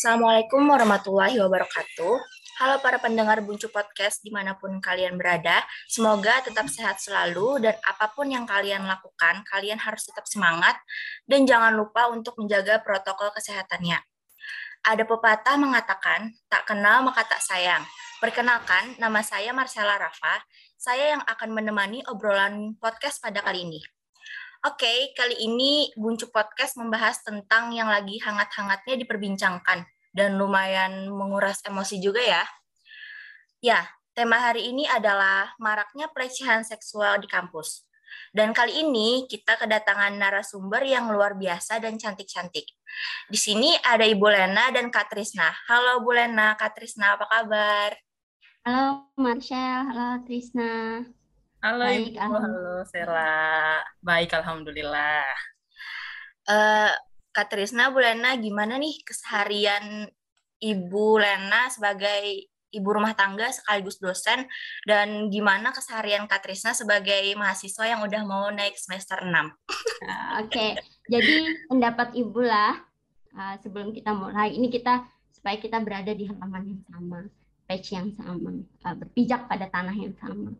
Assalamualaikum warahmatullahi wabarakatuh. Halo para pendengar Buncu Podcast di mana pun kalian berada. Semoga tetap sehat selalu dan apa pun yang kalian lakukan, kalian harus tetap semangat dan jangan lupa untuk menjaga protokol kesehatannya. Ada pepatah mengatakan, tak kenal maka tak sayang. Perkenalkan, nama saya Marcella Rafa. Saya yang akan menemani obrolan podcast pada kali ini. Oke, okay, kali ini Buncu Podcast membahas tentang yang lagi hangat-hangatnya diperbincangkan dan lumayan menguras emosi juga ya. Ya, tema hari ini adalah maraknya pelecehan seksual di kampus. Dan kali ini kita kedatangan narasumber yang luar biasa dan cantik-cantik. Di sini ada Ibu Lena dan Kak Trisna. Halo Bu Lena, Kak Trisna apa kabar? Halo Marcel, halo Trisna. Halo Baik, Ibu, halo Sela. Baik, Alhamdulillah. Uh, Kak Trisna, Bu Lena, gimana nih keseharian Ibu Lena sebagai ibu rumah tangga sekaligus dosen dan gimana keseharian Kak Trisna sebagai mahasiswa yang udah mau naik semester 6? Uh, Oke, okay. jadi pendapat Ibu lah uh, sebelum kita mulai ini kita supaya kita berada di halaman yang sama, page yang sama, uh, berpijak pada tanah yang sama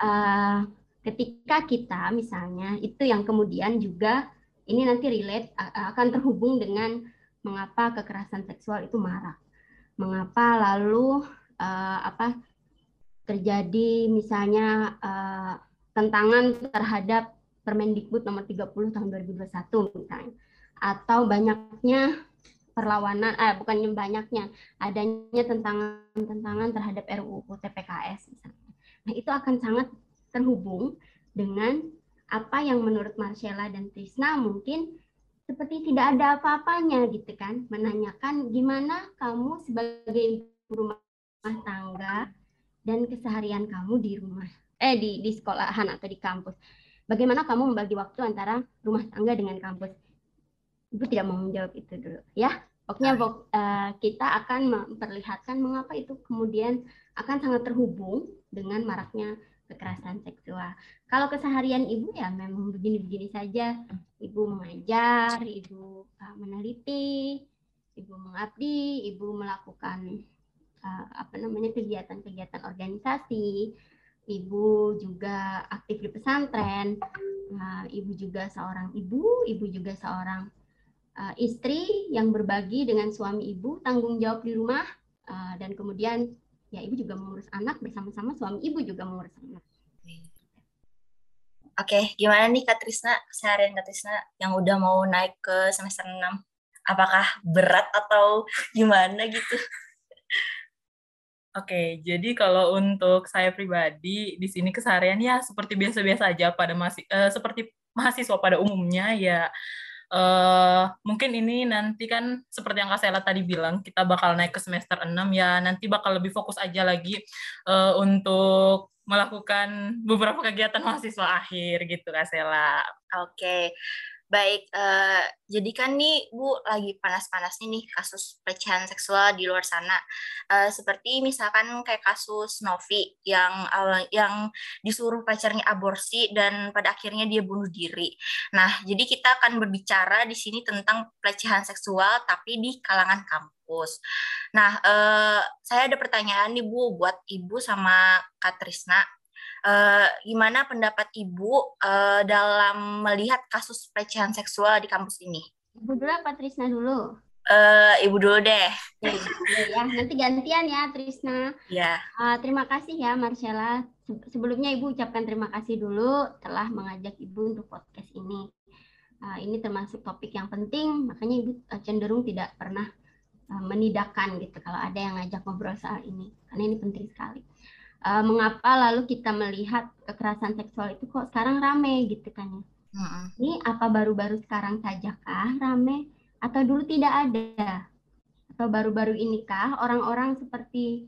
uh, ketika kita misalnya itu yang kemudian juga ini nanti relate akan terhubung dengan mengapa kekerasan seksual itu marah, mengapa lalu uh, apa terjadi misalnya uh, tentangan terhadap Permendikbud nomor 30 tahun 2021 misalnya. Atau banyaknya perlawanan eh bukan banyaknya adanya tentangan-tentangan terhadap RUU TPKS misalnya Nah, itu akan sangat terhubung dengan apa yang menurut Marcella dan Trisna mungkin seperti tidak ada apa-apanya gitu kan. Menanyakan gimana kamu sebagai rumah tangga dan keseharian kamu di rumah eh di di sekolahan atau di kampus. Bagaimana kamu membagi waktu antara rumah tangga dengan kampus? Ibu tidak mau menjawab itu dulu ya. Pokoknya uh, kita akan memperlihatkan mengapa itu kemudian akan sangat terhubung dengan maraknya kekerasan seksual. Kalau keseharian ibu ya memang begini-begini saja. Ibu mengajar, ibu uh, meneliti, ibu mengabdi, ibu melakukan uh, apa namanya kegiatan-kegiatan organisasi, ibu juga aktif di pesantren, uh, ibu juga seorang ibu, ibu juga seorang istri yang berbagi dengan suami ibu tanggung jawab di rumah dan kemudian ya ibu juga mengurus anak bersama-sama suami ibu juga mengurus anak. Oke, gimana nih Kak Trisna, seharian Kak Trisna yang udah mau naik ke semester 6? Apakah berat atau gimana gitu? Oke, jadi kalau untuk saya pribadi di sini keseharian ya seperti biasa-biasa aja pada masih uh, seperti mahasiswa pada umumnya ya Uh, mungkin ini nanti kan seperti yang Kak Sela tadi bilang, kita bakal naik ke semester 6 ya, nanti bakal lebih fokus aja lagi uh, untuk melakukan beberapa kegiatan mahasiswa akhir gitu Kak Sela. Oke. Okay. Baik, uh, jadi kan nih Bu lagi panas-panasnya nih kasus pelecehan seksual di luar sana. Uh, seperti misalkan kayak kasus Novi yang yang disuruh pacarnya aborsi dan pada akhirnya dia bunuh diri. Nah, jadi kita akan berbicara di sini tentang pelecehan seksual tapi di kalangan kampus. Nah, uh, saya ada pertanyaan nih Bu buat Ibu sama Kak Trisna Uh, gimana pendapat Ibu uh, dalam melihat kasus pelecehan seksual di kampus ini? Ibu dulu apa Trisna dulu? Uh, Ibu dulu deh. Ya, ya, nanti gantian ya Trisna. Ya. Uh, terima kasih ya Marcella. Sebelumnya Ibu ucapkan terima kasih dulu telah mengajak Ibu untuk podcast ini. Uh, ini termasuk topik yang penting, makanya Ibu cenderung tidak pernah menidakkan gitu kalau ada yang ngajak ngobrol soal ini, karena ini penting sekali uh, mengapa lalu kita melihat kekerasan seksual itu kok sekarang rame gitu kan ya. Uh-uh. Ini apa baru-baru sekarang saja kah rame atau dulu tidak ada? Atau baru-baru ini kah orang-orang seperti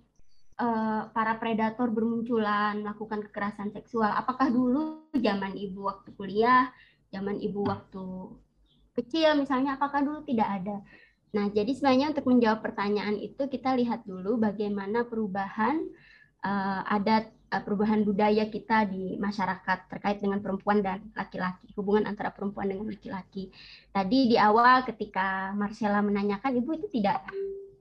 uh, para predator bermunculan melakukan kekerasan seksual? Apakah dulu zaman ibu waktu kuliah, zaman ibu waktu kecil misalnya, apakah dulu tidak ada? Nah, jadi sebenarnya untuk menjawab pertanyaan itu kita lihat dulu bagaimana perubahan uh, adat uh, perubahan budaya kita di masyarakat terkait dengan perempuan dan laki-laki, hubungan antara perempuan dengan laki-laki. Tadi di awal ketika Marcella menanyakan, Ibu itu tidak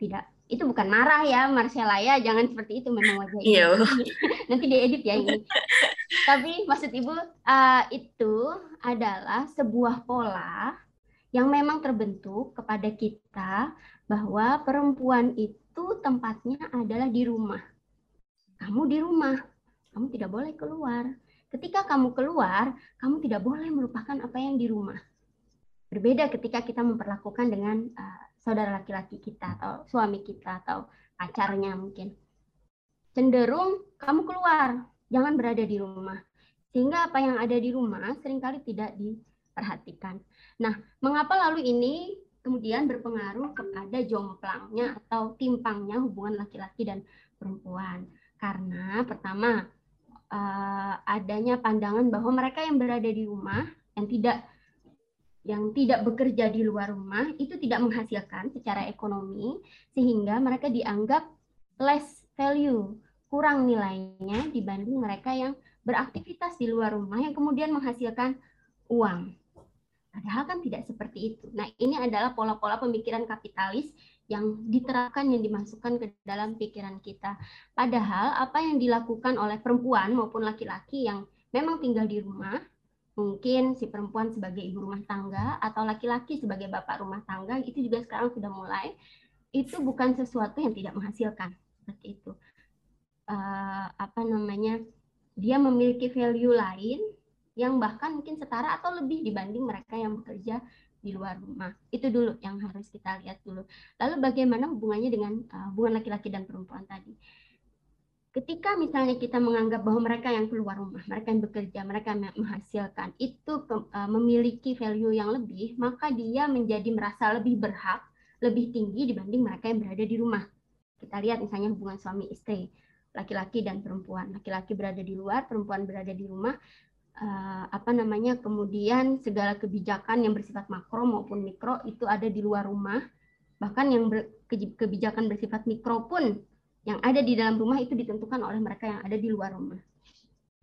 tidak itu bukan marah ya Marcella ya, jangan seperti itu memang wajah Iya. Nanti diedit ya ini. Tapi maksud Ibu uh, itu adalah sebuah pola yang memang terbentuk kepada kita bahwa perempuan itu tempatnya adalah di rumah. Kamu di rumah, kamu tidak boleh keluar. Ketika kamu keluar, kamu tidak boleh melupakan apa yang di rumah. Berbeda ketika kita memperlakukan dengan uh, saudara laki-laki kita atau suami kita atau pacarnya mungkin. Cenderung kamu keluar, jangan berada di rumah. Sehingga apa yang ada di rumah sering kali tidak diperhatikan. Nah, mengapa lalu ini kemudian berpengaruh kepada jomplangnya atau timpangnya hubungan laki-laki dan perempuan? Karena pertama, uh, adanya pandangan bahwa mereka yang berada di rumah yang tidak yang tidak bekerja di luar rumah itu tidak menghasilkan secara ekonomi sehingga mereka dianggap less value, kurang nilainya dibanding mereka yang beraktivitas di luar rumah yang kemudian menghasilkan uang. Padahal kan tidak seperti itu. Nah, ini adalah pola-pola pemikiran kapitalis yang diterapkan, yang dimasukkan ke dalam pikiran kita. Padahal apa yang dilakukan oleh perempuan maupun laki-laki yang memang tinggal di rumah, mungkin si perempuan sebagai ibu rumah tangga atau laki-laki sebagai bapak rumah tangga itu juga sekarang sudah mulai itu bukan sesuatu yang tidak menghasilkan seperti itu uh, apa namanya dia memiliki value lain yang bahkan mungkin setara atau lebih dibanding mereka yang bekerja di luar rumah itu dulu yang harus kita lihat dulu lalu bagaimana hubungannya dengan uh, hubungan laki-laki dan perempuan tadi ketika misalnya kita menganggap bahwa mereka yang keluar rumah, mereka yang bekerja, mereka yang menghasilkan itu uh, memiliki value yang lebih, maka dia menjadi merasa lebih berhak, lebih tinggi dibanding mereka yang berada di rumah. Kita lihat misalnya hubungan suami istri, laki-laki dan perempuan. Laki-laki berada di luar, perempuan berada di rumah. Uh, apa namanya? Kemudian segala kebijakan yang bersifat makro maupun mikro itu ada di luar rumah. Bahkan yang ber, kebijakan bersifat mikro pun yang ada di dalam rumah itu ditentukan oleh mereka yang ada di luar rumah.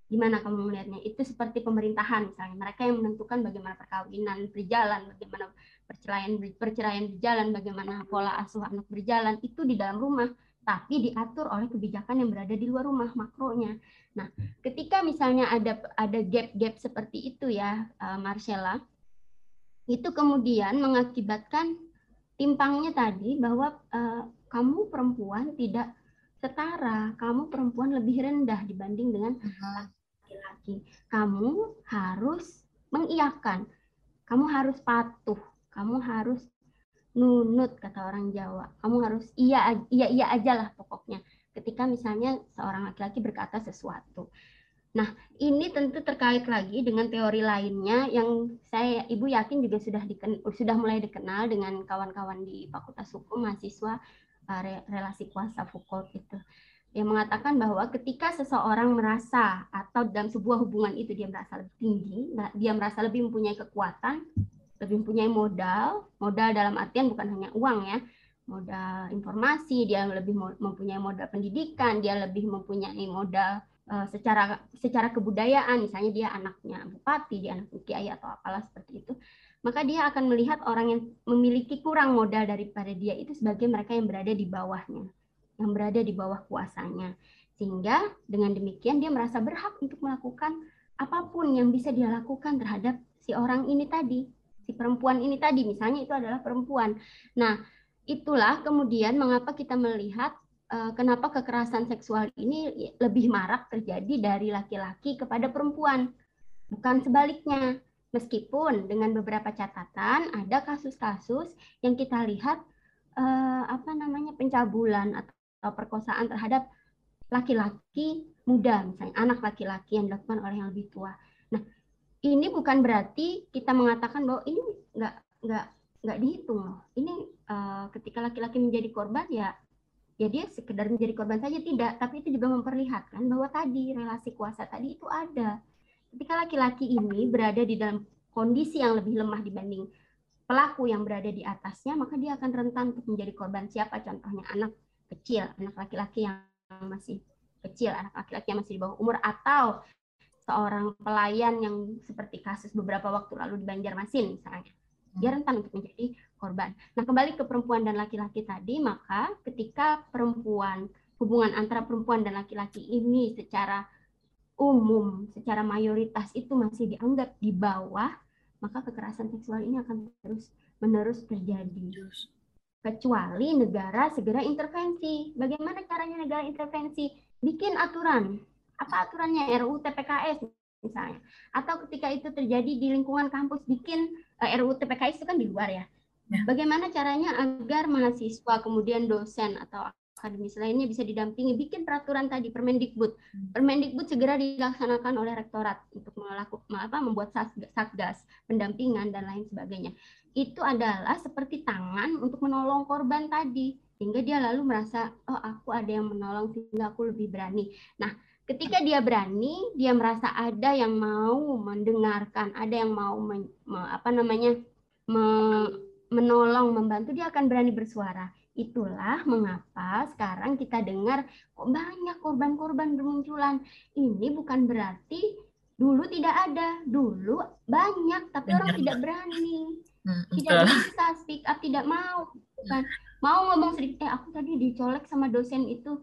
Gimana kamu melihatnya? Itu seperti pemerintahan misalnya. Mereka yang menentukan bagaimana perkawinan berjalan, bagaimana perceraian perceraian berjalan, bagaimana pola asuh anak berjalan itu di dalam rumah, tapi diatur oleh kebijakan yang berada di luar rumah makronya. Nah, ketika misalnya ada ada gap-gap seperti itu ya, uh, Marcella, itu kemudian mengakibatkan timpangnya tadi bahwa uh, kamu perempuan tidak setara, kamu perempuan lebih rendah dibanding dengan laki-laki. Kamu harus mengiyakan, kamu harus patuh, kamu harus nunut kata orang Jawa. Kamu harus iya iya iya aja lah pokoknya. Ketika misalnya seorang laki-laki berkata sesuatu. Nah, ini tentu terkait lagi dengan teori lainnya yang saya Ibu yakin juga sudah diken, sudah mulai dikenal dengan kawan-kawan di Fakultas Hukum mahasiswa relasi kuasa Foucault itu yang mengatakan bahwa ketika seseorang merasa atau dalam sebuah hubungan itu dia merasa lebih tinggi, dia merasa lebih mempunyai kekuatan, lebih mempunyai modal, modal dalam artian bukan hanya uang ya, modal informasi, dia lebih mempunyai modal pendidikan, dia lebih mempunyai modal uh, secara secara kebudayaan, misalnya dia anaknya bupati, dia anak kiai atau apalah seperti itu. Maka dia akan melihat orang yang memiliki kurang modal daripada dia itu sebagai mereka yang berada di bawahnya, yang berada di bawah kuasanya. Sehingga dengan demikian dia merasa berhak untuk melakukan apa pun yang bisa dia lakukan terhadap si orang ini tadi, si perempuan ini tadi, misalnya itu adalah perempuan. Nah, itulah kemudian mengapa kita melihat uh, kenapa kekerasan seksual ini lebih marak terjadi dari laki-laki kepada perempuan, bukan sebaliknya. Meskipun dengan beberapa catatan ada kasus-kasus yang kita lihat eh, apa namanya pencabulan atau perkosaan terhadap laki-laki muda, misalnya anak laki-laki yang dilakukan oleh yang lebih tua. Ini bukan berarti kita mengatakan bahwa ini nggak nggak nggak dihitung loh. Ini uh, ketika laki-laki menjadi korban ya ya dia sekedar menjadi korban saja tidak, tapi itu juga memperlihatkan bahwa tadi relasi kuasa tadi itu ada ketika laki-laki ini berada di dalam kondisi yang lebih lemah dibanding pelaku yang berada di atasnya, maka dia akan rentan untuk menjadi korban siapa? Contohnya anak kecil, anak laki-laki yang masih kecil, anak laki-laki yang masih di bawah umur, atau seorang pelayan yang seperti kasus beberapa waktu lalu di Banjarmasin misalnya, dia rentan untuk menjadi korban. Nah, kembali ke perempuan dan laki-laki tadi, maka ketika perempuan, hubungan antara perempuan dan laki-laki ini secara umum, secara mayoritas itu masih dianggap di bawah, maka kekerasan seksual ini akan terus menerus terjadi. Kecuali negara segera intervensi. Bagaimana caranya negara intervensi? Bikin aturan. Apa aturannya? RUU TPKS misalnya. Atau ketika itu terjadi di lingkungan kampus bikin uh, eh, RUU TPKS itu kan di luar ya. ya. Bagaimana caranya agar mahasiswa kemudian dosen atau akademis lainnya bisa didampingi bikin peraturan tadi Permendikbud. Hmm. Permendikbud segera dilaksanakan oleh rektorat untuk melakukan apa membuat satgas, pendampingan dan lain sebagainya. Itu adalah seperti tangan untuk menolong korban tadi sehingga dia lalu merasa oh aku ada yang menolong sehingga aku lebih berani. Nah, ketika dia berani, dia merasa ada yang mau mendengarkan, ada yang mau men, me, apa namanya me, menolong, membantu, dia akan berani bersuara. Itulah mengapa sekarang kita dengar kok banyak korban-korban bermunculan. Ini bukan berarti dulu tidak ada, dulu banyak tapi orang tidak berani. Hmm, tidak bisa speak up, tidak mau. Bukan. Mau ngomong sedikit, eh aku tadi dicolek sama dosen itu.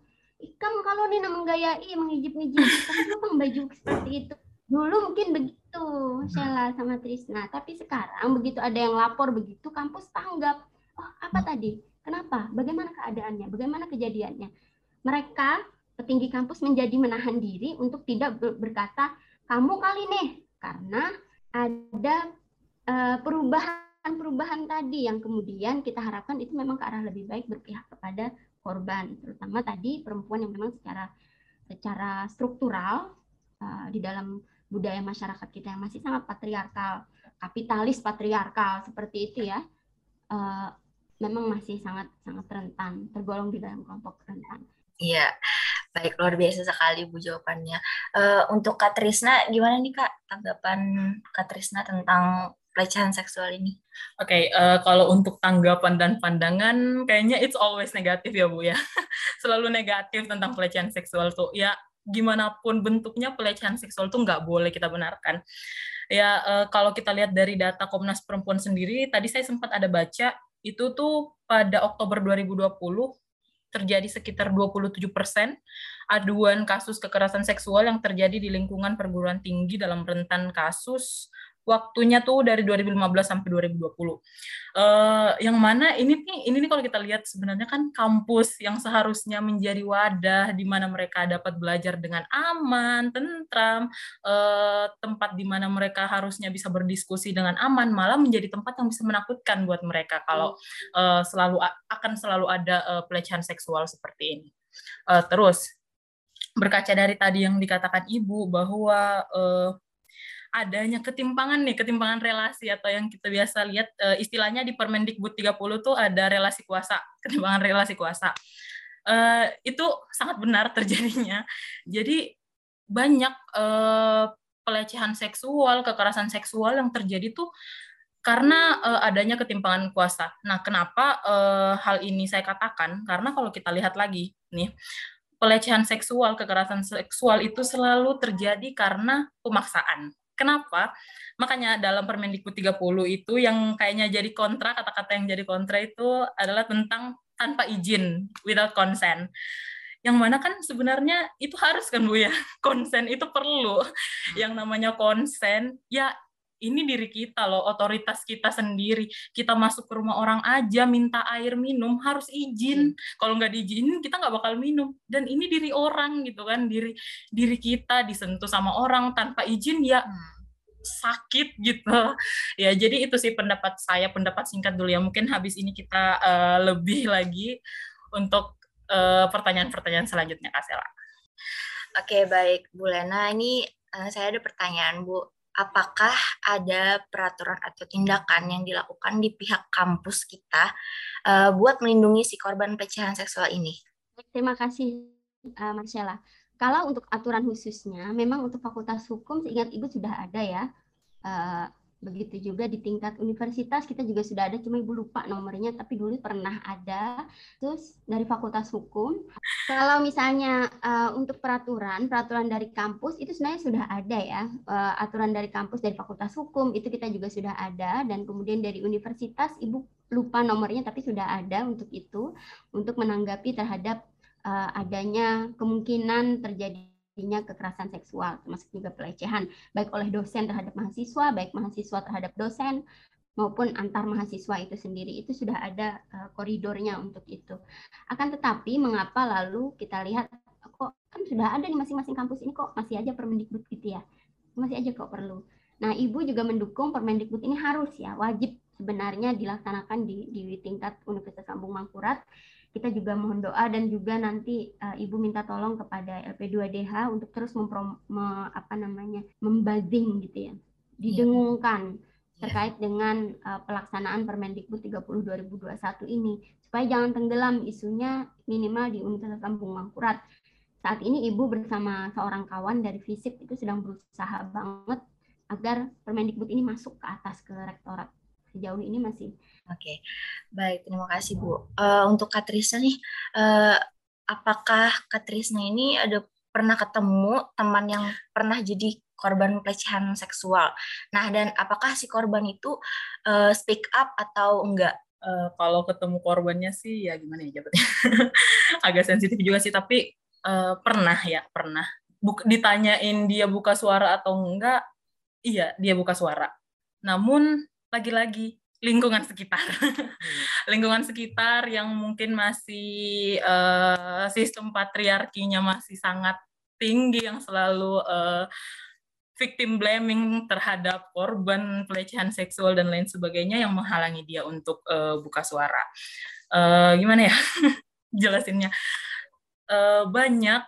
Kamu kalau nih menggayai, mengijip-ngijip, kamu baju seperti itu. Dulu mungkin begitu, Sheila sama Trisna. Tapi sekarang begitu ada yang lapor begitu, kampus tanggap. Oh, apa tadi? Kenapa? Bagaimana keadaannya? Bagaimana kejadiannya? Mereka petinggi kampus menjadi menahan diri untuk tidak berkata kamu kali nih karena ada uh, perubahan-perubahan tadi yang kemudian kita harapkan itu memang ke arah lebih baik berpihak kepada korban, terutama tadi perempuan yang memang secara secara struktural uh, di dalam budaya masyarakat kita yang masih sangat patriarkal, kapitalis patriarkal seperti itu ya. Uh, memang masih sangat sangat rentan, tergolong di dalam kelompok rentan. Iya, baik luar biasa sekali Bu jawabannya. Uh, untuk Kak Trisna, gimana nih Kak tanggapan Kak Trisna tentang pelecehan seksual ini? Oke, okay, uh, eh, kalau untuk tanggapan dan pandangan, kayaknya it's always negatif ya Bu ya. Selalu negatif tentang pelecehan seksual tuh. Ya, gimana pun bentuknya pelecehan seksual tuh nggak boleh kita benarkan. Ya, uh, kalau kita lihat dari data Komnas Perempuan sendiri, tadi saya sempat ada baca itu tuh pada Oktober 2020 terjadi sekitar 27 persen aduan kasus kekerasan seksual yang terjadi di lingkungan perguruan tinggi dalam rentan kasus waktunya tuh dari 2015 sampai 2020. Uh, eh, yang mana ini nih ini nih kalau kita lihat sebenarnya kan kampus yang seharusnya menjadi wadah di mana mereka dapat belajar dengan aman, tentram, uh, tempat di mana mereka harusnya bisa berdiskusi dengan aman, malah menjadi tempat yang bisa menakutkan buat mereka kalau uh, selalu akan selalu ada uh, pelecehan seksual seperti ini. Uh, terus berkaca dari tadi yang dikatakan ibu bahwa uh, adanya ketimpangan nih, ketimpangan relasi atau yang kita biasa lihat uh, istilahnya di Permendikbud 30 tuh ada relasi kuasa, ketimpangan relasi kuasa. Uh, itu sangat benar terjadinya. Jadi banyak uh, pelecehan seksual, kekerasan seksual yang terjadi tuh karena uh, adanya ketimpangan kuasa. Nah, kenapa uh, hal ini saya katakan? Karena kalau kita lihat lagi nih, pelecehan seksual, kekerasan seksual itu selalu terjadi karena pemaksaan. Kenapa? Makanya dalam Permendikbud 30 itu yang kayaknya jadi kontra, kata-kata yang jadi kontra itu adalah tentang tanpa izin, without consent. Yang mana kan sebenarnya itu harus kan Bu ya, konsen itu perlu. Yang namanya konsen, ya ini diri kita loh, otoritas kita sendiri. Kita masuk ke rumah orang aja minta air minum harus izin. Hmm. Kalau nggak diizinin kita nggak bakal minum. Dan ini diri orang gitu kan, diri diri kita disentuh sama orang tanpa izin ya hmm. sakit gitu. Ya jadi itu sih pendapat saya, pendapat singkat dulu ya. Mungkin habis ini kita uh, lebih lagi untuk pertanyaan pertanyaan-pertanyaan selanjutnya Kak Sela. Oke, baik Bu Lena. Ini uh, saya ada pertanyaan Bu apakah ada peraturan atau tindakan yang dilakukan di pihak kampus kita uh, buat melindungi si korban pelecehan seksual ini? Terima kasih, uh, Marcella. Kalau untuk aturan khususnya, memang untuk Fakultas Hukum, seingat Ibu sudah ada ya, uh, Begitu juga di tingkat universitas kita juga sudah ada, cuma ibu lupa nomornya, tapi dulu pernah ada. Terus dari Fakultas Hukum, kalau misalnya uh, untuk peraturan, peraturan dari kampus itu sebenarnya sudah ada ya, uh, aturan dari kampus dari Fakultas Hukum itu kita juga sudah ada, dan kemudian dari universitas ibu lupa nomornya, tapi sudah ada untuk itu, untuk menanggapi terhadap uh, adanya kemungkinan terjadi terjadinya kekerasan seksual, termasuk juga pelecehan, baik oleh dosen terhadap mahasiswa, baik mahasiswa terhadap dosen, maupun antar mahasiswa itu sendiri. Itu sudah ada uh, koridornya untuk itu. Akan tetapi, mengapa lalu kita lihat, kok kan sudah ada di masing-masing kampus ini kok masih aja Permendikbud gitu ya? Masih aja kok perlu. Nah, Ibu juga mendukung Permendikbud ini harus ya, wajib sebenarnya dilaksanakan di, di tingkat Universitas Lambung Mangkurat kita juga mohon doa dan juga nanti uh, Ibu minta tolong kepada LP2DH untuk terus memprom, me, apa namanya membazing gitu ya, didengungkan yeah. terkait dengan uh, pelaksanaan Permendikbud 30 2021 ini supaya jangan tenggelam isunya minimal di Universitas Kampung Mangkurat. Saat ini Ibu bersama seorang kawan dari FISIP itu sedang berusaha banget agar Permendikbud ini masuk ke atas ke rektorat sejauh ini masih. Oke, okay. baik terima kasih Bu. Uh, untuk Katrisna nih, uh, apakah Katrisna ini ada pernah ketemu teman yang pernah jadi korban pelecehan seksual? Nah dan apakah si korban itu uh, speak up atau enggak? Uh, kalau ketemu korbannya sih ya gimana ya jawabnya? Agak sensitif juga sih, tapi uh, pernah ya pernah. Buk, ditanyain dia buka suara atau enggak, iya dia buka suara. Namun lagi-lagi lingkungan sekitar. Hmm. lingkungan sekitar yang mungkin masih uh, sistem patriarkinya masih sangat tinggi yang selalu uh, victim blaming terhadap korban pelecehan seksual dan lain sebagainya yang menghalangi dia untuk uh, buka suara. Uh, gimana ya? Jelasinnya. Uh, banyak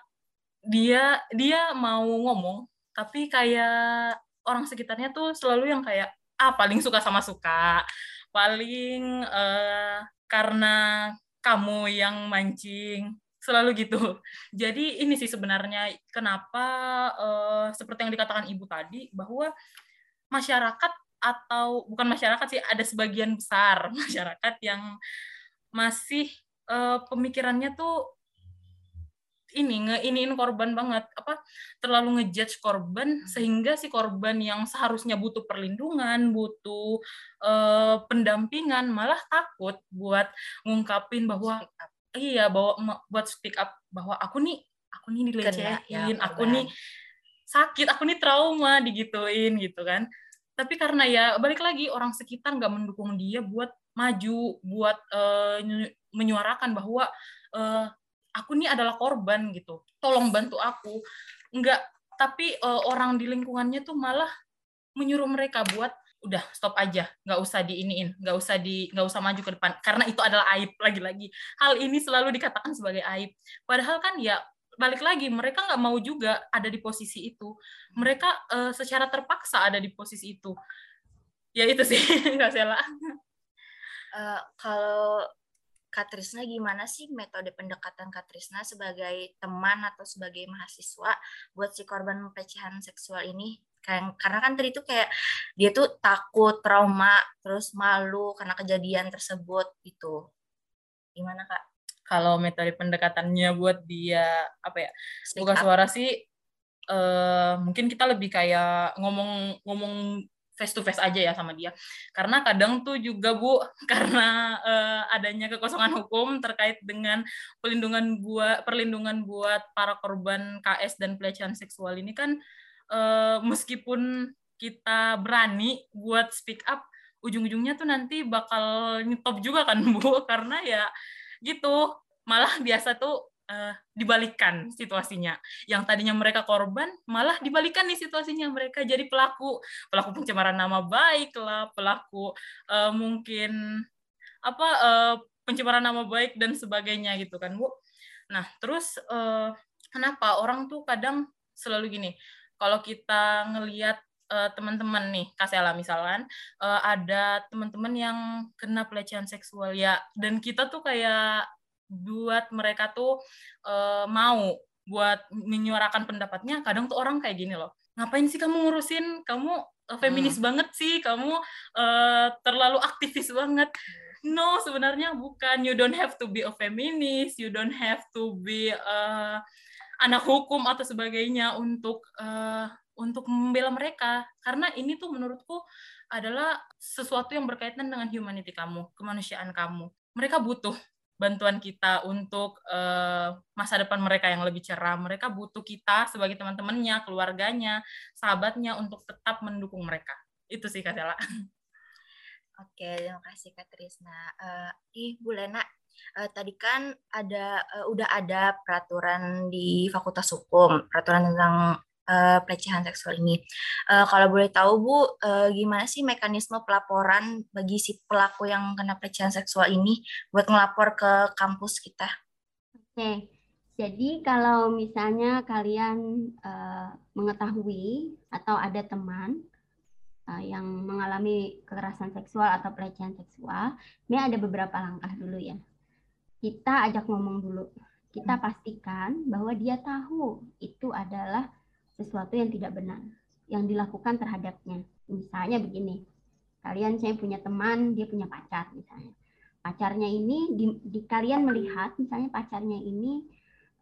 dia dia mau ngomong tapi kayak orang sekitarnya tuh selalu yang kayak ah paling suka sama suka. Paling uh, karena kamu yang mancing. Selalu gitu. Jadi ini sih sebenarnya kenapa uh, seperti yang dikatakan ibu tadi bahwa masyarakat atau bukan masyarakat sih ada sebagian besar masyarakat yang masih uh, pemikirannya tuh ini ngeiniin korban banget apa terlalu ngejudge korban hmm. sehingga si korban yang seharusnya butuh perlindungan butuh uh, pendampingan malah takut buat ngungkapin bahwa iya bahwa buat speak up bahwa aku nih aku nih dilecehin ya, aku nih sakit aku nih trauma digituin gitu kan. Tapi karena ya balik lagi orang sekitar nggak mendukung dia buat maju buat uh, menyuarakan bahwa uh, aku ini adalah korban gitu. Tolong bantu aku. Enggak tapi uh, orang di lingkungannya tuh malah menyuruh mereka buat udah stop aja. Nggak usah diiniin. Nggak usah di nggak usah maju ke depan. Karena itu adalah aib lagi-lagi. Hal ini selalu dikatakan sebagai aib. Padahal kan ya balik lagi mereka nggak mau juga ada di posisi itu. Mereka uh, secara terpaksa ada di posisi itu. Ya itu sih nggak salah uh, kalau Katrisna gimana sih metode pendekatan Katrisna sebagai teman atau sebagai mahasiswa buat si korban pelecehan seksual ini? Karena kan tadi itu kayak dia tuh takut, trauma, terus malu karena kejadian tersebut gitu. Gimana kak? Kalau metode pendekatannya buat dia apa ya? Buka suara sih uh, mungkin kita lebih kayak ngomong ngomong face to face aja ya sama dia. Karena kadang tuh juga Bu karena uh, adanya kekosongan hukum terkait dengan perlindungan buat perlindungan buat para korban KS dan pelecehan seksual ini kan uh, meskipun kita berani buat speak up ujung-ujungnya tuh nanti bakal nyetop juga kan Bu karena ya gitu malah biasa tuh uh, dibalikan situasinya. Yang tadinya mereka korban, malah dibalikan nih situasinya mereka jadi pelaku, pelaku pencemaran nama baik lah, pelaku uh, mungkin apa uh, pencemaran nama baik dan sebagainya gitu kan, Bu. Nah, terus uh, kenapa orang tuh kadang selalu gini, kalau kita ngelihat uh, teman-teman nih Kasela misalkan uh, ada teman-teman yang kena pelecehan seksual ya dan kita tuh kayak buat mereka tuh uh, mau buat menyuarakan pendapatnya kadang tuh orang kayak gini loh ngapain sih kamu ngurusin? Kamu uh, feminis hmm. banget sih kamu uh, terlalu aktivis banget. No sebenarnya bukan. You don't have to be a feminist you don't have to be uh, anak hukum atau sebagainya untuk uh, untuk membela mereka. Karena ini tuh menurutku adalah sesuatu yang berkaitan dengan humanity kamu kemanusiaan kamu. Mereka butuh bantuan kita untuk uh, masa depan mereka yang lebih cerah. Mereka butuh kita sebagai teman-temannya, keluarganya, sahabatnya untuk tetap mendukung mereka. Itu sih Kak. Oke, terima kasih Kak Trisna. Uh, ih, Bu Lena, uh, tadi kan ada uh, udah ada peraturan di Fakultas Hukum, peraturan tentang uh, pelecehan seksual ini. Uh, kalau boleh tahu Bu, uh, gimana sih mekanisme pelaporan bagi si pelaku yang kena pelecehan seksual ini buat ngelapor ke kampus kita? Oke, jadi kalau misalnya kalian uh, mengetahui atau ada teman uh, yang mengalami kekerasan seksual atau pelecehan seksual, ini ada beberapa langkah dulu ya. Kita ajak ngomong dulu. Kita hmm. pastikan bahwa dia tahu itu adalah sesuatu yang tidak benar yang dilakukan terhadapnya. Misalnya begini, kalian saya punya teman, dia punya pacar misalnya. Pacarnya ini di, di kalian melihat misalnya pacarnya ini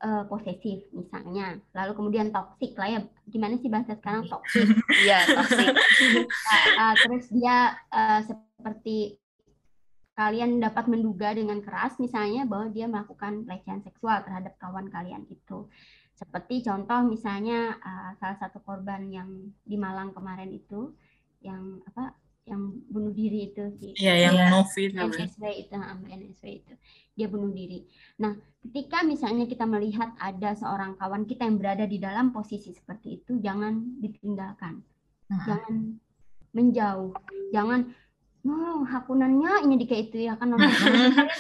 uh, posesif misalnya, lalu kemudian toksik lah ya. Gimana sih bahasa sekarang toksik? Iya, toksik. uh, uh, terus dia uh, seperti kalian dapat menduga dengan keras misalnya bahwa dia melakukan pelecehan seksual terhadap kawan kalian itu. Seperti contoh misalnya uh, salah satu korban yang di Malang kemarin itu yang apa yang bunuh diri itu di Iya, yang Novi NSW itu, NSW itu. Dia bunuh diri. Nah, ketika misalnya kita melihat ada seorang kawan kita yang berada di dalam posisi seperti itu, jangan ditinggalkan. Nah. Jangan menjauh. Jangan oh, hakunannya ini di kayak itu ya kan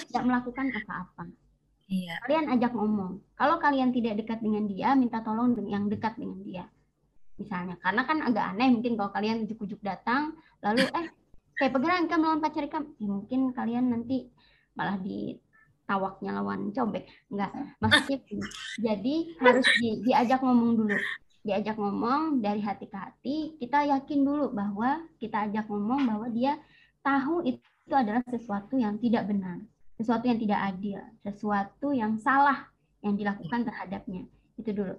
tidak melakukan apa-apa Iya. Kalian ajak ngomong. Kalau kalian tidak dekat dengan dia, minta tolong yang dekat dengan dia. Misalnya, karena kan agak aneh mungkin kalau kalian ujuk-ujuk datang, lalu eh kayak pegeran kan melawan pacar kamu, ya, mungkin kalian nanti malah di tawaknya lawan cobek. Enggak, maksudnya jadi harus di, diajak ngomong dulu. Diajak ngomong dari hati ke hati, kita yakin dulu bahwa kita ajak ngomong bahwa dia tahu itu adalah sesuatu yang tidak benar sesuatu yang tidak adil, sesuatu yang salah yang dilakukan terhadapnya. Itu dulu.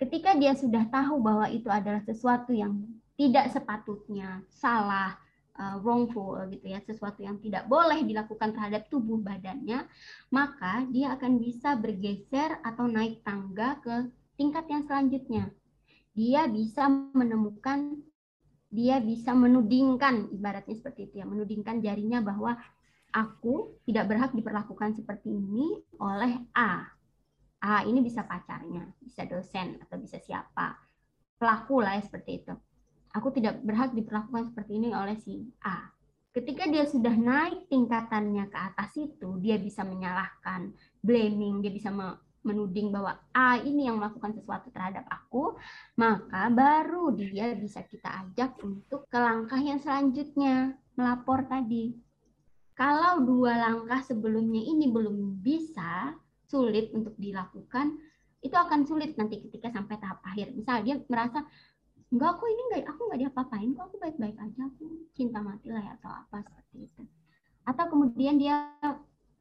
Ketika dia sudah tahu bahwa itu adalah sesuatu yang tidak sepatutnya, salah, uh, wrongful gitu ya, sesuatu yang tidak boleh dilakukan terhadap tubuh badannya, maka dia akan bisa bergeser atau naik tangga ke tingkat yang selanjutnya. Dia bisa menemukan dia bisa menudingkan ibaratnya seperti itu ya, menudingkan jarinya bahwa aku tidak berhak diperlakukan seperti ini oleh A. A ini bisa pacarnya, bisa dosen, atau bisa siapa. Pelaku lah ya seperti itu. Aku tidak berhak diperlakukan seperti ini oleh si A. Ketika dia sudah naik tingkatannya ke atas itu, dia bisa menyalahkan, blaming, dia bisa menuding bahwa A ini yang melakukan sesuatu terhadap aku, maka baru dia bisa kita ajak untuk ke langkah yang selanjutnya, melapor tadi. Kalau dua langkah sebelumnya ini belum bisa, sulit untuk dilakukan, itu akan sulit nanti ketika sampai tahap akhir. Misal dia merasa enggak aku ini enggak aku enggak diapa-apain kok aku baik-baik aja aku cinta mati lah ya atau apa seperti itu. Atau kemudian dia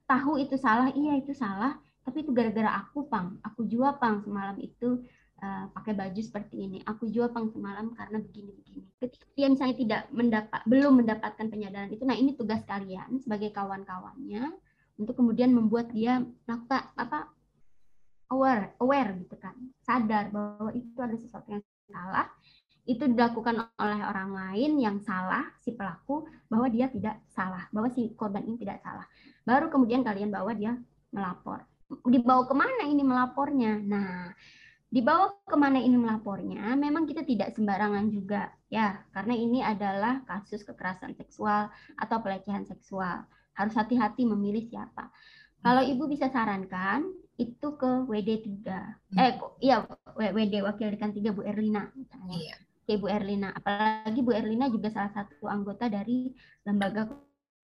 tahu itu salah, iya itu salah, tapi itu gara-gara aku pang, aku jua pang semalam itu uh, pakai baju seperti ini. Aku jual pang semalam karena begini-begini. Ketika dia misalnya tidak mendapat, belum mendapatkan penyadaran itu, nah ini tugas kalian sebagai kawan-kawannya untuk kemudian membuat dia melakukan apa aware, aware gitu kan, sadar bahwa itu ada sesuatu yang salah, itu dilakukan oleh orang lain yang salah si pelaku bahwa dia tidak salah, bahwa si korban ini tidak salah. Baru kemudian kalian bawa dia melapor. Dibawa ke mana ini melapornya? Nah, Dibawa ke mana ini melapornya, memang kita tidak sembarangan juga ya, karena ini adalah kasus kekerasan seksual atau pelecehan seksual. Harus hati-hati memilih siapa. Kalau Ibu bisa sarankan, itu ke WD3. Hmm. Eh, iya, WD Wakil Dekan 3 Bu Erlina misalnya. Iya. Oke, Bu Erlina. Apalagi Bu Erlina juga salah satu anggota dari Lembaga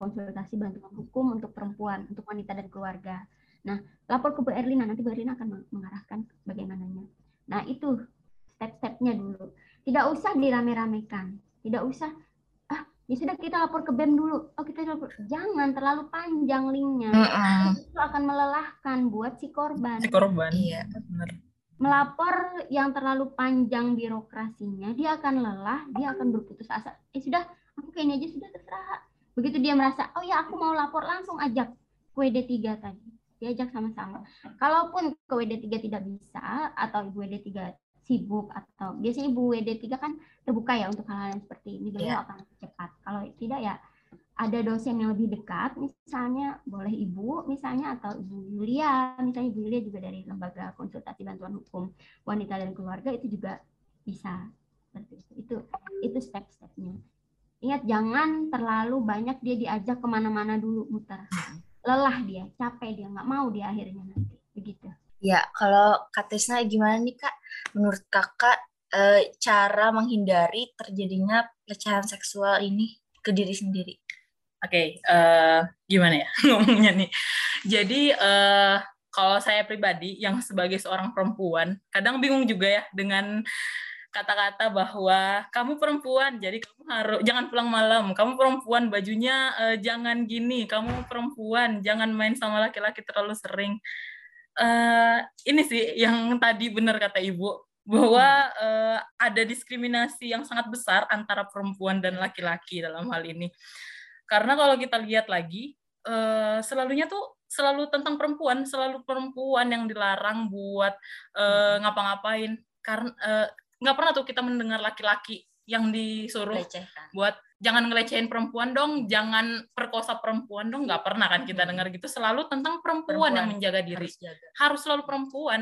Konsultasi Bantuan Hukum untuk Perempuan, untuk Wanita dan Keluarga. Nah, lapor ke Bu Erlina, nanti Bu Erlina akan mengarahkan. Nah, itu step-stepnya dulu. Tidak usah dirame-ramekan. Tidak usah, ah, ya sudah kita lapor ke BEM dulu. Oh, kita lapor. Jangan terlalu panjang linknya. Mm -hmm. Itu akan melelahkan buat si korban. Si korban. Iya, benar. Melapor yang terlalu panjang birokrasinya, dia akan lelah, dia akan berputus asa. Eh sudah, aku kayaknya aja sudah terserah. Begitu dia merasa, oh ya aku mau lapor langsung ajak WD3 tadi diajak sama-sama. Kalaupun ke WD3 tidak bisa atau Ibu WD3 sibuk atau biasanya Ibu WD3 kan terbuka ya untuk hal-hal yang seperti ini, beliau yeah. akan cepat. Kalau tidak ya ada dosen yang lebih dekat, misalnya boleh Ibu misalnya atau Ibu Yulia, misalnya Ibu Yulia juga dari Lembaga Konsultasi Bantuan Hukum Wanita dan Keluarga itu juga bisa seperti itu. Itu itu step-stepnya. Ingat jangan terlalu banyak dia diajak ke mana-mana dulu muter lelah dia, capek dia, nggak mau dia akhirnya nanti. Begitu. Ya, kalau Kak Tisna gimana nih Kak? Menurut Kakak e, cara menghindari terjadinya pelecehan seksual ini ke diri sendiri? Oke, okay, uh, eh, gimana ya ngomongnya nih? Jadi uh, kalau saya pribadi yang sebagai seorang perempuan, kadang bingung juga ya dengan kata-kata bahwa kamu perempuan jadi kamu harus jangan pulang malam. Kamu perempuan bajunya uh, jangan gini. Kamu perempuan jangan main sama laki-laki terlalu sering. Uh, ini sih yang tadi benar kata ibu bahwa uh, ada diskriminasi yang sangat besar antara perempuan dan laki-laki dalam hal ini. Karena kalau kita lihat lagi uh, selalunya tuh selalu tentang perempuan selalu perempuan yang dilarang buat uh, ngapa-ngapain. Karena uh, nggak pernah tuh kita mendengar laki-laki yang disuruh Lecehkan. buat jangan ngelecehin perempuan dong, jangan perkosa perempuan dong, nggak pernah kan kita hmm. dengar gitu. Selalu tentang perempuan, perempuan yang menjaga diri, harus, jaga. harus selalu perempuan.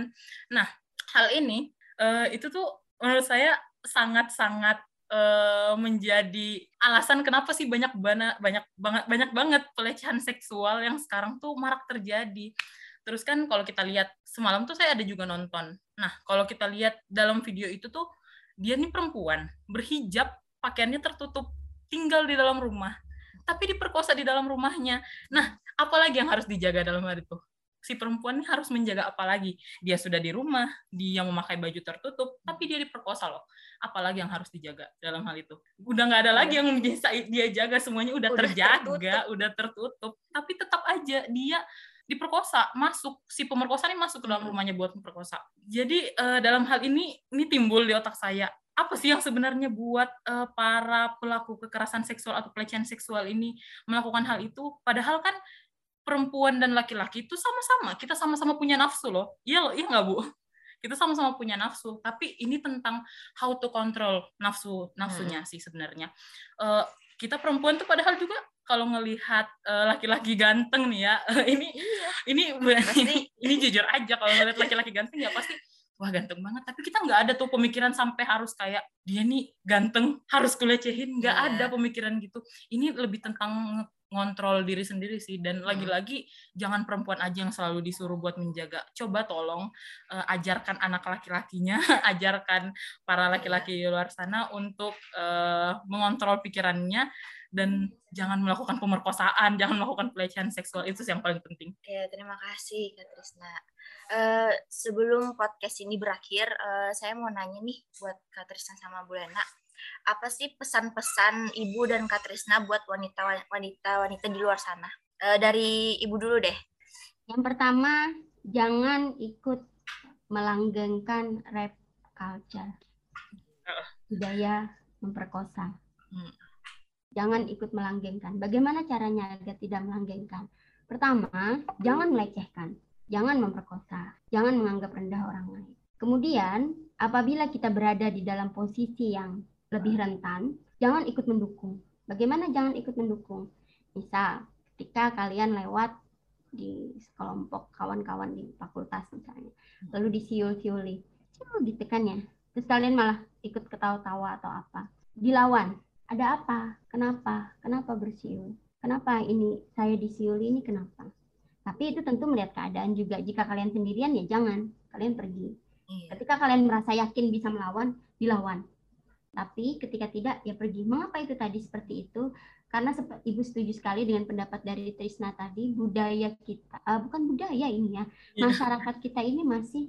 Nah, hal ini uh, itu tuh menurut saya sangat-sangat uh, menjadi alasan kenapa sih banyak banget banyak banget banyak banget pelecehan seksual yang sekarang tuh marak terjadi. Terus kan kalau kita lihat semalam tuh saya ada juga nonton. Nah, kalau kita lihat dalam video itu tuh dia nih perempuan, berhijab, pakaiannya tertutup, tinggal di dalam rumah, tapi diperkosa di dalam rumahnya. Nah, apalagi yang harus dijaga dalam hal itu? Si perempuan ini harus menjaga apa lagi? Dia sudah di rumah, dia memakai baju tertutup, tapi dia diperkosa loh. Apalagi yang harus dijaga dalam hal itu? Udah nggak ada lagi iya. yang bisa dia jaga, semuanya udah, udah terjaga, tertutup. udah tertutup. Tapi tetap aja dia diperkosa masuk si pemerkosa ini masuk ke dalam rumahnya buat memperkosa. Jadi uh, dalam hal ini ini timbul di otak saya. Apa sih yang sebenarnya buat uh, para pelaku kekerasan seksual atau pelecehan seksual ini melakukan hal itu? Padahal kan perempuan dan laki-laki itu sama-sama. Kita sama-sama punya nafsu loh. Iya loh iya nggak bu? Kita sama-sama punya nafsu. Tapi ini tentang how to control nafsu nafsunya hmm. sih sebenarnya. Uh, kita perempuan tuh padahal juga kalau ngelihat uh, laki-laki ganteng nih ya ini iya. ini ini ini jujur aja kalau ngelihat laki-laki ganteng ya pasti wah ganteng banget. Tapi kita nggak ada tuh pemikiran sampai harus kayak dia nih ganteng harus kulecehin. Nggak yeah. ada pemikiran gitu. Ini lebih tentang ngontrol diri sendiri sih. Dan hmm. lagi-lagi jangan perempuan aja yang selalu disuruh buat menjaga. Coba tolong uh, ajarkan anak laki-lakinya ajarkan para laki-laki di luar sana untuk uh, mengontrol pikirannya dan jangan melakukan pemerkosaan, jangan melakukan pelecehan seksual itu yang paling penting. Oke, terima kasih Kak Trisna. Uh, sebelum podcast ini berakhir, uh, saya mau nanya nih buat Kak Trisna sama Bu Lena, apa sih pesan-pesan Ibu dan Kak Trisna buat wanita-wanita di luar sana? Uh, dari Ibu dulu deh. Yang pertama, jangan ikut melanggengkan rap culture, budaya memperkosa. Hmm jangan ikut melanggengkan. Bagaimana caranya agar tidak melanggengkan? Pertama, jangan melecehkan, jangan memperkosa, jangan menganggap rendah orang lain. Kemudian, apabila kita berada di dalam posisi yang lebih rentan, jangan ikut mendukung. Bagaimana jangan ikut mendukung? Misal, ketika kalian lewat di kelompok kawan-kawan di fakultas misalnya, lalu disiul-siuli, ditekan ya, terus kalian malah ikut ketawa-tawa atau apa, dilawan, ada apa? Kenapa? Kenapa bersiul? Kenapa ini saya disiul ini kenapa? Tapi itu tentu melihat keadaan juga. Jika kalian sendirian ya jangan, kalian pergi. Iya. Ketika kalian merasa yakin bisa melawan, dilawan. Tapi ketika tidak ya pergi. Mengapa itu tadi seperti itu? karena seperti ibu setuju sekali dengan pendapat dari Trisna tadi budaya kita uh, bukan budaya ini ya yeah. masyarakat kita ini masih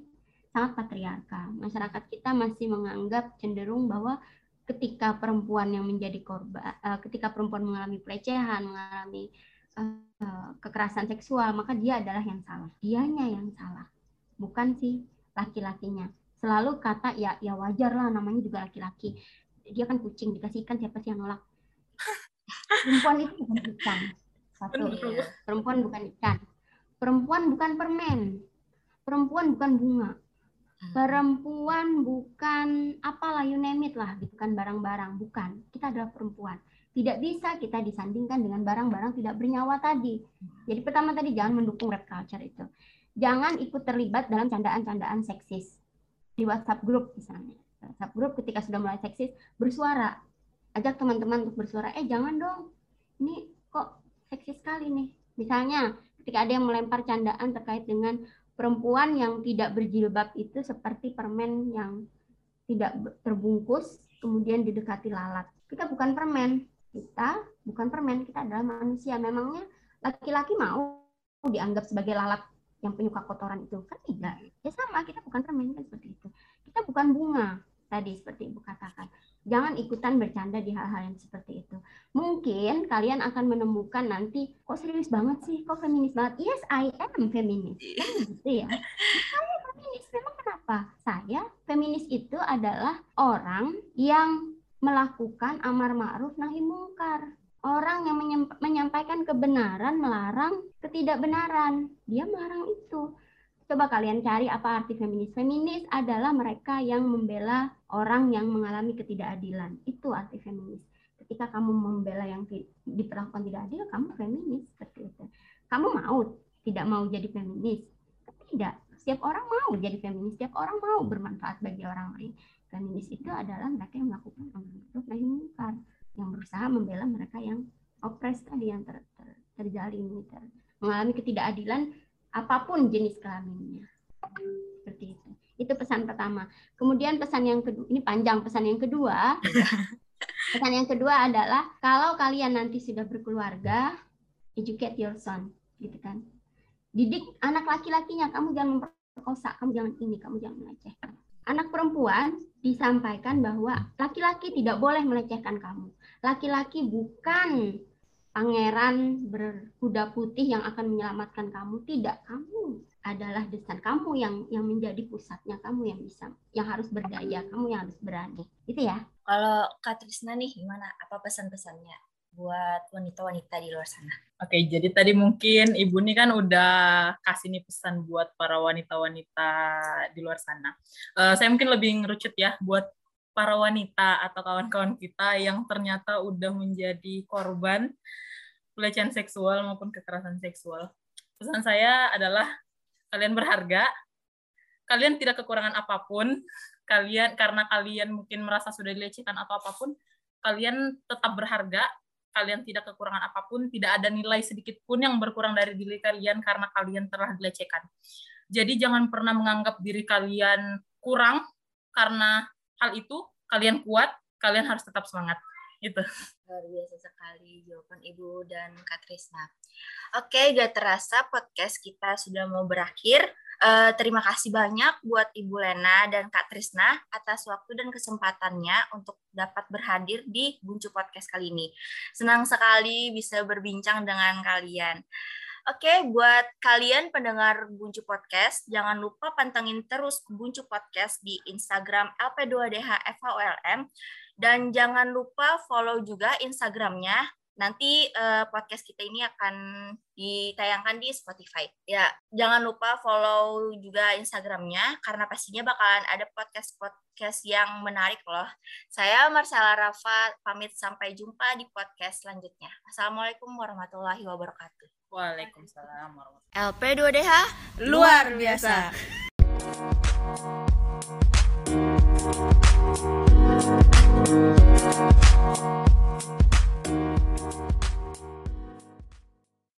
sangat patriarkal masyarakat kita masih menganggap cenderung bahwa ketika perempuan yang menjadi korban uh, ketika perempuan mengalami pelecehan mengalami uh, kekerasan seksual maka dia adalah yang salah. Dianya yang salah bukan si laki-lakinya. Selalu kata ya ya wajar lah namanya juga laki-laki. Dia kan kucing dikasih ikan siapa sih yang nolak? Perempuan itu bukan ikan. Satu perempuan bukan ikan. Perempuan bukan permen. Perempuan bukan bunga. Perempuan bukan apalah you name it lah gitu kan barang-barang bukan. Kita adalah perempuan. Tidak bisa kita disandingkan dengan barang-barang tidak bernyawa tadi. Jadi pertama tadi jangan mendukung rap culture itu. Jangan ikut terlibat dalam candaan-candaan seksis. Di WhatsApp group misalnya. WhatsApp group ketika sudah mulai seksis bersuara. Ajak teman-teman untuk bersuara eh jangan dong. Ini kok seksi sekali nih. Misalnya ketika ada yang melempar candaan terkait dengan perempuan yang tidak berjilbab itu seperti permen yang tidak terbungkus kemudian didekati lalat. Kita bukan permen. Kita bukan permen kita adalah manusia. Memangnya laki-laki mau dianggap sebagai lalat yang penyuka kotoran itu? Kan tidak. Ya sama kita bukan permen kan seperti itu. Kita bukan bunga. Tadi seperti ibu katakan jangan ikutan bercanda di hal-hal yang seperti itu. Mungkin kalian akan menemukan nanti, kok serius banget sih, kok feminis banget? Yes, I am feminis. Kan gitu ya. Saya feminis, memang kenapa? Saya feminis itu adalah orang yang melakukan amar ma'ruf nahi mungkar. Orang yang menyampaikan kebenaran melarang ketidakbenaran. Dia melarang itu. Coba kalian cari apa arti feminis. Feminis adalah mereka yang membela orang yang mengalami ketidakadilan. Itu arti feminis. Ketika kamu membela yang diperlakukan tidak adil, kamu feminis seperti itu. Kamu mau tidak mau jadi feminis? Tidak. Setiap orang mau jadi feminis. Setiap orang mau bermanfaat bagi orang lain. Feminis itu adalah mereka yang melakukan amar mungkar, yang berusaha membela mereka yang opres tadi yang ter, ter, terjalin, ter, mengalami ketidakadilan apa pun jenis kelaminnya. Seperti itu. Itu pesan pertama. Kemudian pesan yang kedua, ini panjang pesan yang kedua. pesan yang kedua adalah kalau kalian nanti sudah berkeluarga, educate your son, gitu kan. Didik anak laki-lakinya, kamu jangan memperkosa, kamu jangan ini, kamu jangan melecehkan. Anak perempuan disampaikan bahwa laki-laki tidak boleh melecehkan kamu. Laki-laki bukan pangeran berkuda putih yang akan menyelamatkan kamu. Tidak kamu adalah desain kamu yang yang menjadi pusatnya. Kamu yang bisa yang harus berdaya kamu yang harus berani. Itu ya. Kalau Kak Trisna nih gimana? Apa pesan-pesannya buat wanita-wanita di luar sana? Oke jadi tadi mungkin ibu nih kan udah kasih nih pesan buat para wanita-wanita di luar sana. Uh, saya mungkin lebih ngerucut ya buat para wanita atau kawan-kawan kita yang ternyata udah menjadi korban pelecehan seksual maupun kekerasan seksual. Pesan saya adalah kalian berharga, kalian tidak kekurangan apa pun, kalian karena kalian mungkin merasa sudah dilecehkan atau apa pun, kalian tetap berharga, kalian tidak kekurangan apa pun, tidak ada nilai sedikit pun yang berkurang dari diri kalian karena kalian telah dilecehkan. Jadi jangan pernah menganggap diri kalian kurang karena hal itu, kalian kuat, kalian harus tetap semangat. Itu luar biasa sekali jawaban ibu dan kak Trisna. Oke gak terasa podcast kita sudah mau berakhir. Uh, terima kasih banyak buat ibu Lena dan kak Trisna atas waktu dan kesempatannya untuk dapat berhadir di Buncu Podcast kali ini. Senang sekali bisa berbincang dengan kalian Oke, buat kalian pendengar Buncu Podcast, jangan lupa pantengin terus Buncu Podcast di Instagram LP2DHFHOLM dan jangan lupa follow juga Instagramnya. Nanti uh, podcast kita ini akan ditayangkan di Spotify. Ya, jangan lupa follow juga Instagramnya karena pastinya bakalan ada podcast-podcast yang menarik loh. Saya Marcella Rafa, pamit sampai jumpa di podcast selanjutnya. Assalamualaikum warahmatullahi wabarakatuh. Waalaikumsalam warahmatullahi LP2DH luar biasa.